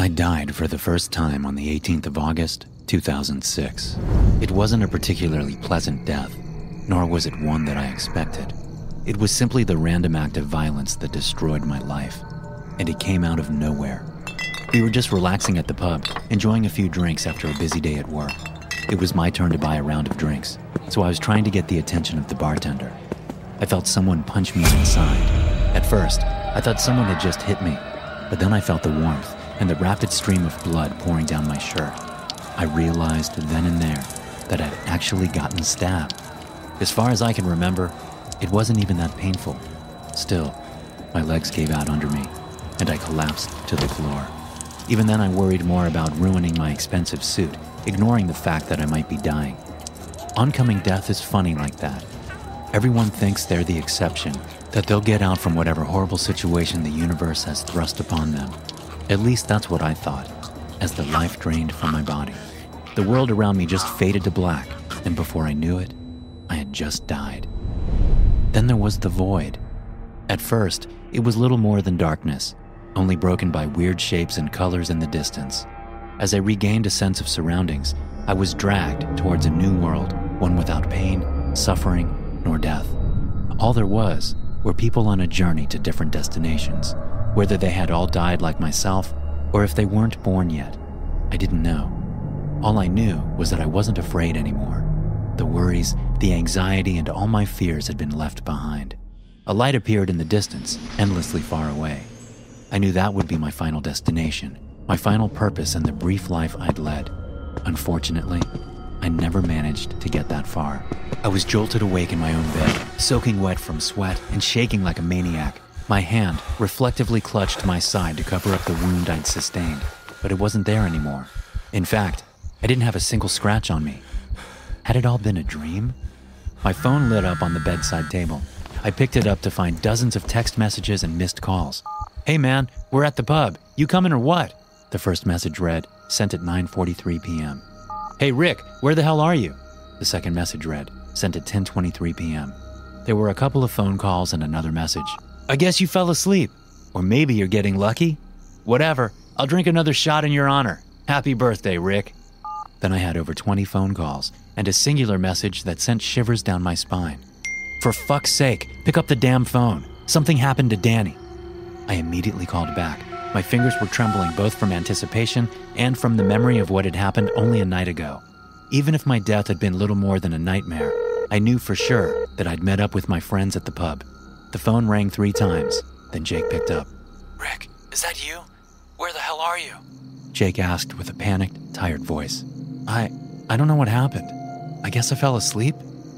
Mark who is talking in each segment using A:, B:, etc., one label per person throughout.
A: I died for the first time on the 18th of August, 2006. It wasn't a particularly pleasant death, nor was it one that I expected. It was simply the random act of violence that destroyed my life, and it came out of nowhere. We were just relaxing at the pub, enjoying a few drinks after a busy day at work. It was my turn to buy a round of drinks, so I was trying to get the attention of the bartender. I felt someone punch me inside. At first, I thought someone had just hit me, but then I felt the warmth and the rapid stream of blood pouring down my shirt. I realized then and there that I'd actually gotten stabbed. As far as I can remember, it wasn't even that painful. Still, my legs gave out under me, and I collapsed to the floor. Even then, I worried more about ruining my expensive suit, ignoring the fact that I might be dying. Oncoming death is funny like that. Everyone thinks they're the exception, that they'll get out from whatever horrible situation the universe has thrust upon them. At least that's what I thought, as the life drained from my body. The world around me just faded to black, and before I knew it, I had just died. Then there was the void. At first, it was little more than darkness, only broken by weird shapes and colors in the distance. As I regained a sense of surroundings, I was dragged towards a new world, one without pain, suffering, nor death. All there was were people on a journey to different destinations, whether they had all died like myself or if they weren't born yet. I didn't know. All I knew was that I wasn't afraid anymore. The worries, the anxiety, and all my fears had been left behind. A light appeared in the distance, endlessly far away. I knew that would be my final destination, my final purpose in the brief life I'd led. Unfortunately, I never managed to get that far. I was jolted awake in my own bed, soaking wet from sweat and shaking like a maniac. My hand reflectively clutched my side to cover up the wound I'd sustained, but it wasn't there anymore. In fact, I didn't have a single scratch on me. Had it all been a dream? My phone lit up on the bedside table. I picked it up to find dozens of text messages and missed calls. Hey man, we're at the pub. You coming or what? The first message read, sent at 9:43 p.m. Hey Rick, where the hell are you? The second message read, sent at 10:23 p.m. There were a couple of phone calls and another message. I guess you fell asleep. Or maybe you're getting lucky. Whatever. I'll drink another shot in your honor. Happy birthday, Rick. Then I had over 20 phone calls and a singular message that sent shivers down my spine. For fuck's sake, pick up the damn phone. Something happened to Danny. I immediately called back. My fingers were trembling both from anticipation and from the memory of what had happened only a night ago. Even if my death had been little more than a nightmare, I knew for sure that I'd met up with my friends at the pub. The phone rang three times, then Jake picked up.
B: Rick, is that you? Where the hell are you?
A: Jake asked with a panicked, tired voice. I I don't know what happened. I guess I fell asleep?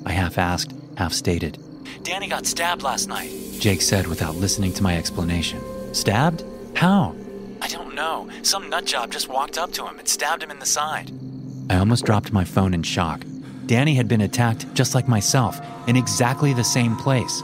A: I half asked, half stated.
B: Danny got stabbed last night.
A: Jake said without listening to my explanation. Stabbed? How?
B: I don't know. Some nutjob just walked up to him and stabbed him in the side.
A: I almost dropped my phone in shock. Danny had been attacked just like myself, in exactly the same place.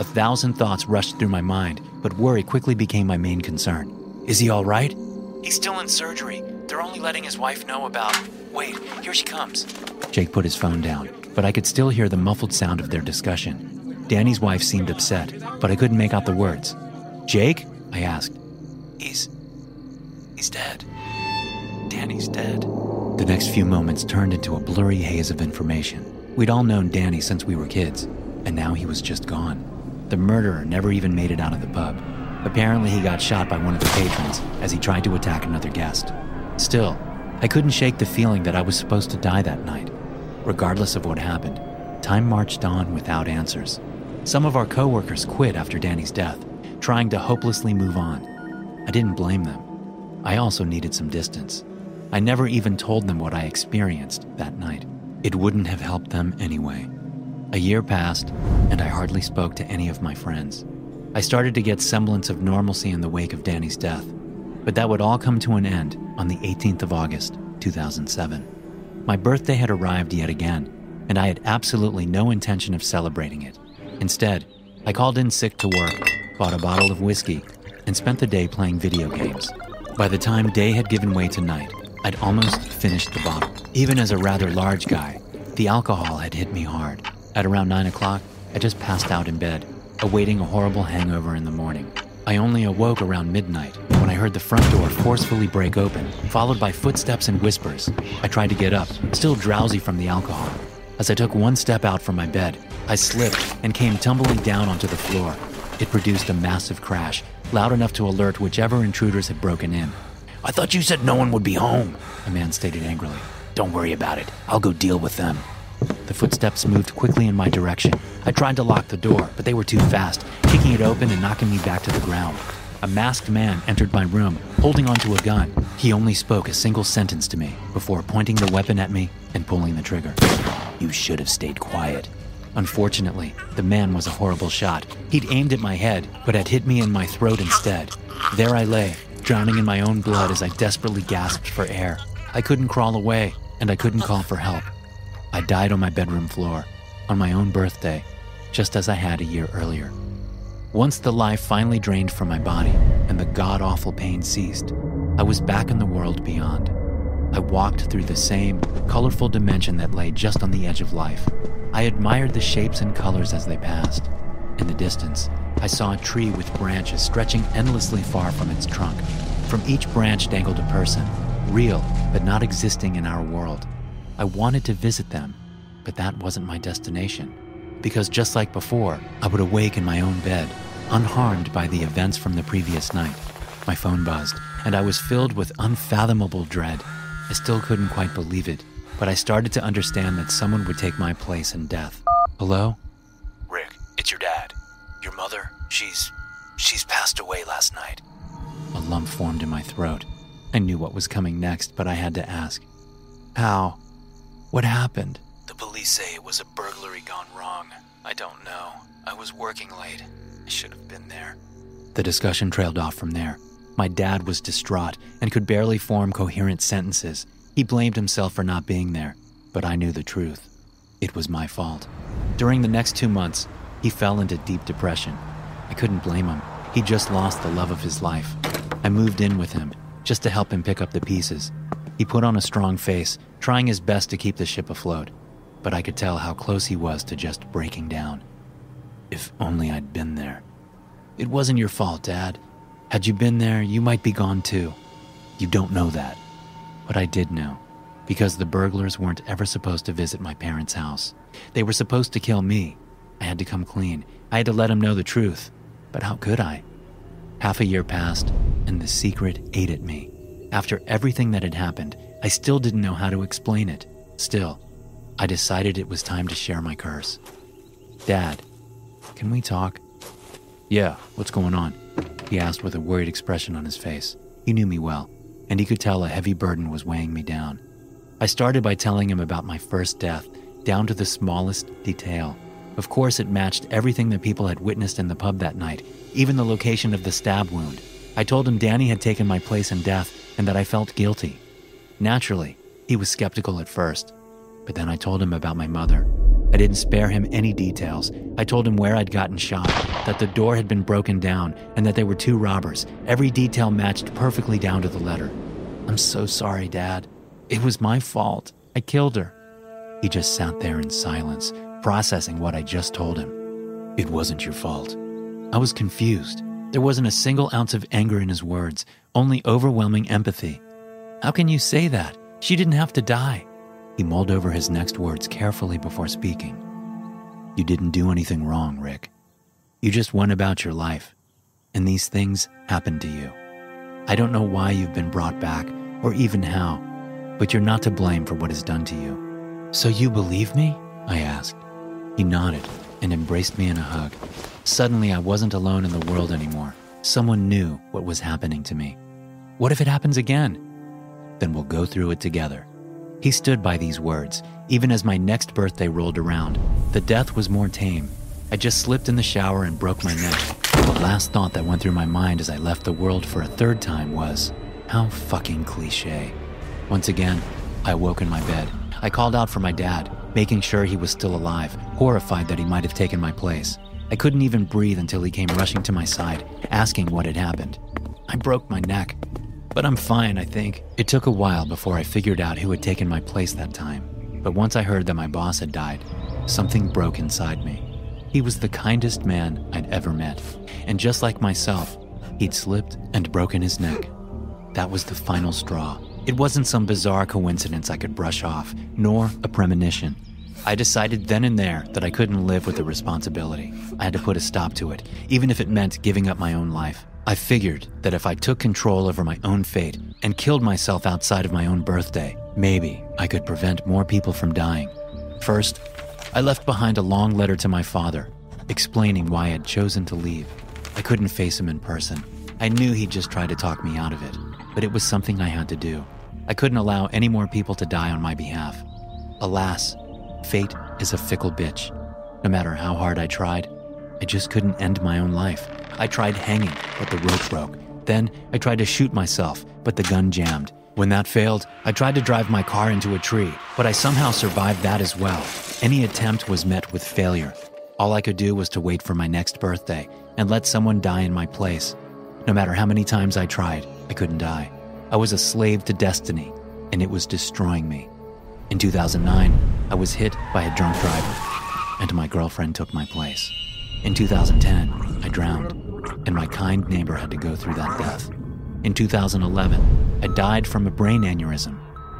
A: A thousand thoughts rushed through my mind, but worry quickly became my main concern. Is he all right?
B: He's still in surgery. They're only letting his wife know about. Wait, here she comes.
A: Jake put his phone down, but I could still hear the muffled sound of their discussion. Danny's wife seemed upset, but I couldn't make out the words. Jake? I asked.
B: He's. he's dead. Danny's dead.
A: The next few moments turned into a blurry haze of information. We'd all known Danny since we were kids, and now he was just gone. The murderer never even made it out of the pub. Apparently, he got shot by one of the patrons as he tried to attack another guest. Still, I couldn't shake the feeling that I was supposed to die that night. Regardless of what happened, time marched on without answers. Some of our coworkers quit after Danny's death, trying to hopelessly move on. I didn't blame them. I also needed some distance. I never even told them what I experienced that night. It wouldn't have helped them anyway. A year passed, and I hardly spoke to any of my friends. I started to get semblance of normalcy in the wake of Danny's death, but that would all come to an end on the 18th of August, 2007. My birthday had arrived yet again, and I had absolutely no intention of celebrating it. Instead, I called in sick to work, bought a bottle of whiskey, and spent the day playing video games. By the time day had given way to night, I'd almost finished the bottle. Even as a rather large guy, the alcohol had hit me hard. At around 9 o'clock, I just passed out in bed, awaiting a horrible hangover in the morning. I only awoke around midnight when I heard the front door forcefully break open, followed by footsteps and whispers. I tried to get up, still drowsy from the alcohol. As I took one step out from my bed, I slipped and came tumbling down onto the floor. It produced a massive crash, loud enough to alert whichever intruders had broken in.
B: I thought you said no one would be home,
A: a man stated angrily.
B: Don't worry about it. I'll go deal with them.
A: The footsteps moved quickly in my direction. I tried to lock the door, but they were too fast, kicking it open and knocking me back to the ground. A masked man entered my room, holding onto a gun. He only spoke a single sentence to me before pointing the weapon at me and pulling the trigger.
B: You should have stayed quiet.
A: Unfortunately, the man was a horrible shot. He'd aimed at my head, but had hit me in my throat instead. There I lay, drowning in my own blood as I desperately gasped for air. I couldn't crawl away, and I couldn't call for help. I died on my bedroom floor, on my own birthday, just as I had a year earlier. Once the life finally drained from my body and the god awful pain ceased, I was back in the world beyond. I walked through the same colorful dimension that lay just on the edge of life. I admired the shapes and colors as they passed. In the distance, I saw a tree with branches stretching endlessly far from its trunk. From each branch dangled a person, real but not existing in our world. I wanted to visit them, but that wasn't my destination. Because just like before, I would awake in my own bed, unharmed by the events from the previous night. My phone buzzed, and I was filled with unfathomable dread. I still couldn't quite believe it, but I started to understand that someone would take my place in death. Hello?
B: Rick, it's your dad. Your mother, she's. she's passed away last night.
A: A lump formed in my throat. I knew what was coming next, but I had to ask. How? What happened?
B: The police say it was a burglary gone wrong. I don't know. I was working late. I should have been there.
A: The discussion trailed off from there. My dad was distraught and could barely form coherent sentences. He blamed himself for not being there, but I knew the truth. It was my fault. During the next two months, he fell into deep depression. I couldn't blame him. He just lost the love of his life. I moved in with him just to help him pick up the pieces. He put on a strong face, trying his best to keep the ship afloat, but I could tell how close he was to just breaking down. If only I'd been there. It wasn't your fault, Dad. Had you been there, you might be gone too. You don't know that. But I did know, because the burglars weren't ever supposed to visit my parents' house. They were supposed to kill me. I had to come clean. I had to let them know the truth. But how could I? Half a year passed, and the secret ate at me. After everything that had happened, I still didn't know how to explain it. Still, I decided it was time to share my curse. Dad, can we talk? Yeah, what's going on? He asked with a worried expression on his face. He knew me well, and he could tell a heavy burden was weighing me down. I started by telling him about my first death, down to the smallest detail. Of course, it matched everything that people had witnessed in the pub that night, even the location of the stab wound. I told him Danny had taken my place in death and that I felt guilty. Naturally, he was skeptical at first, but then I told him about my mother, I didn't spare him any details. I told him where I'd gotten shot, that the door had been broken down, and that there were two robbers. Every detail matched perfectly down to the letter. I'm so sorry, Dad. It was my fault. I killed her. He just sat there in silence, processing what I just told him. It wasn't your fault. I was confused. There wasn't a single ounce of anger in his words, only overwhelming empathy. How can you say that? She didn't have to die. He mulled over his next words carefully before speaking. You didn't do anything wrong, Rick. You just went about your life, and these things happened to you. I don't know why you've been brought back, or even how, but you're not to blame for what is done to you. So you believe me? I asked. He nodded and embraced me in a hug. Suddenly, I wasn't alone in the world anymore. Someone knew what was happening to me. What if it happens again? Then we'll go through it together. He stood by these words, even as my next birthday rolled around. The death was more tame. I just slipped in the shower and broke my neck. The last thought that went through my mind as I left the world for a third time was, how fucking cliche. Once again, I awoke in my bed. I called out for my dad, making sure he was still alive, horrified that he might have taken my place. I couldn't even breathe until he came rushing to my side, asking what had happened. I broke my neck. But I'm fine, I think. It took a while before I figured out who had taken my place that time. But once I heard that my boss had died, something broke inside me. He was the kindest man I'd ever met. And just like myself, He'd slipped and broken his neck. That was the final straw. It wasn't some bizarre coincidence I could brush off, nor a premonition. I decided then and there that I couldn't live with the responsibility. I had to put a stop to it, even if it meant giving up my own life. I figured that if I took control over my own fate and killed myself outside of my own birthday, maybe I could prevent more people from dying. First, I left behind a long letter to my father, explaining why I had chosen to leave. I couldn't face him in person. I knew he'd just try to talk me out of it, but it was something I had to do. I couldn't allow any more people to die on my behalf. Alas, fate is a fickle bitch. No matter how hard I tried, I just couldn't end my own life. I tried hanging, but the rope broke. Then I tried to shoot myself, but the gun jammed. When that failed, I tried to drive my car into a tree, but I somehow survived that as well. Any attempt was met with failure. All I could do was to wait for my next birthday and let someone die in my place. No matter how many times I tried, I couldn't die. I was a slave to destiny, and it was destroying me. In 2009, I was hit by a drunk driver, and my girlfriend took my place. In 2010, I drowned, and my kind neighbor had to go through that death. In 2011, I died from a brain aneurysm,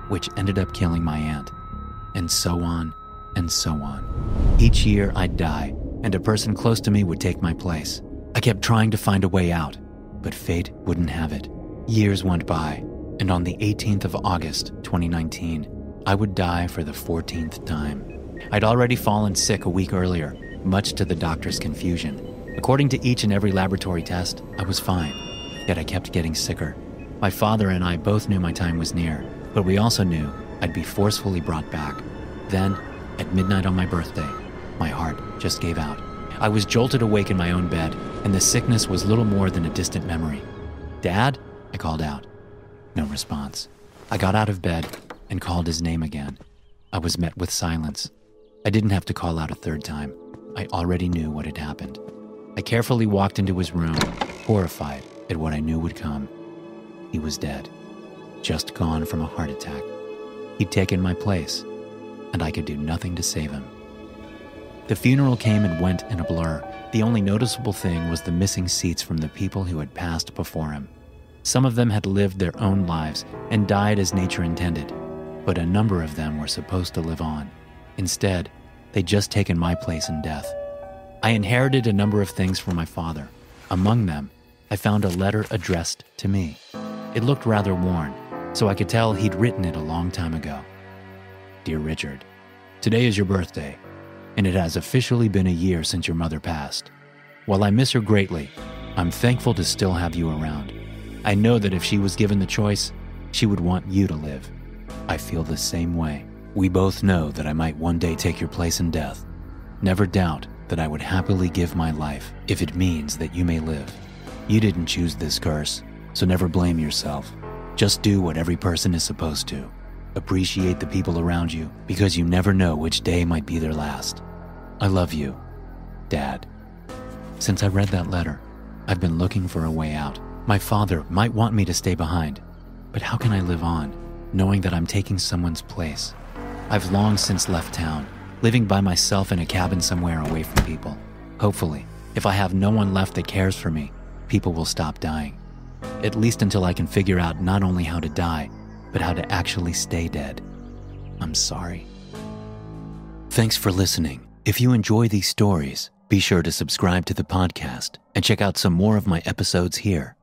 A: which ended up killing my aunt. And so on, and so on. Each year, I'd die, and a person close to me would take my place. I kept trying to find a way out, but fate wouldn't have it. Years went by, and on the 18th of August, 2019, I would die for the 14th time. I'd already fallen sick a week earlier, much to the doctor's confusion. According to each and every laboratory test, I was fine, yet I kept getting sicker. My father and I both knew my time was near, but we also knew I'd be forcefully brought back. Then, at midnight on my birthday, my heart just gave out. I was jolted awake in my own bed, and the sickness was little more than a distant memory. Dad? I called out. No response. I got out of bed and called his name again. I was met with silence. I didn't have to call out a third time. I already knew what had happened. I carefully walked into his room, horrified at what I knew would come. He was dead, just gone from a heart attack. He'd taken my place, and I could do nothing to save him. The funeral came and went in a blur. The only noticeable thing was the missing seats from the people who had passed before him. Some of them had lived their own lives and died as nature intended, but a number of them were supposed to live on. Instead, they'd just taken my place in death. I inherited a number of things from my father. Among them, I found a letter addressed to me. It looked rather worn, so I could tell he'd written it a long time ago. Dear Richard, today is your birthday, and it has officially been a year since your mother passed. While I miss her greatly, I'm thankful to still have you around. I know that if she was given the choice, she would want you to live. I feel the same way. We both know that I might one day take your place in death. Never doubt that I would happily give my life if it means that you may live. You didn't choose this curse, so never blame yourself. Just do what every person is supposed to. Appreciate the people around you because you never know which day might be their last. I love you, Dad. Since I read that letter, I've been looking for a way out. My father might want me to stay behind, but how can I live on, knowing that I'm taking someone's place? I've long since left town, living by myself in a cabin somewhere away from people. Hopefully, if I have no one left that cares for me, people will stop dying. At least until I can figure out not only how to die, but how to actually stay dead. I'm sorry. Thanks for listening. If you enjoy these stories, be sure to subscribe to the podcast and check out some more of my episodes here.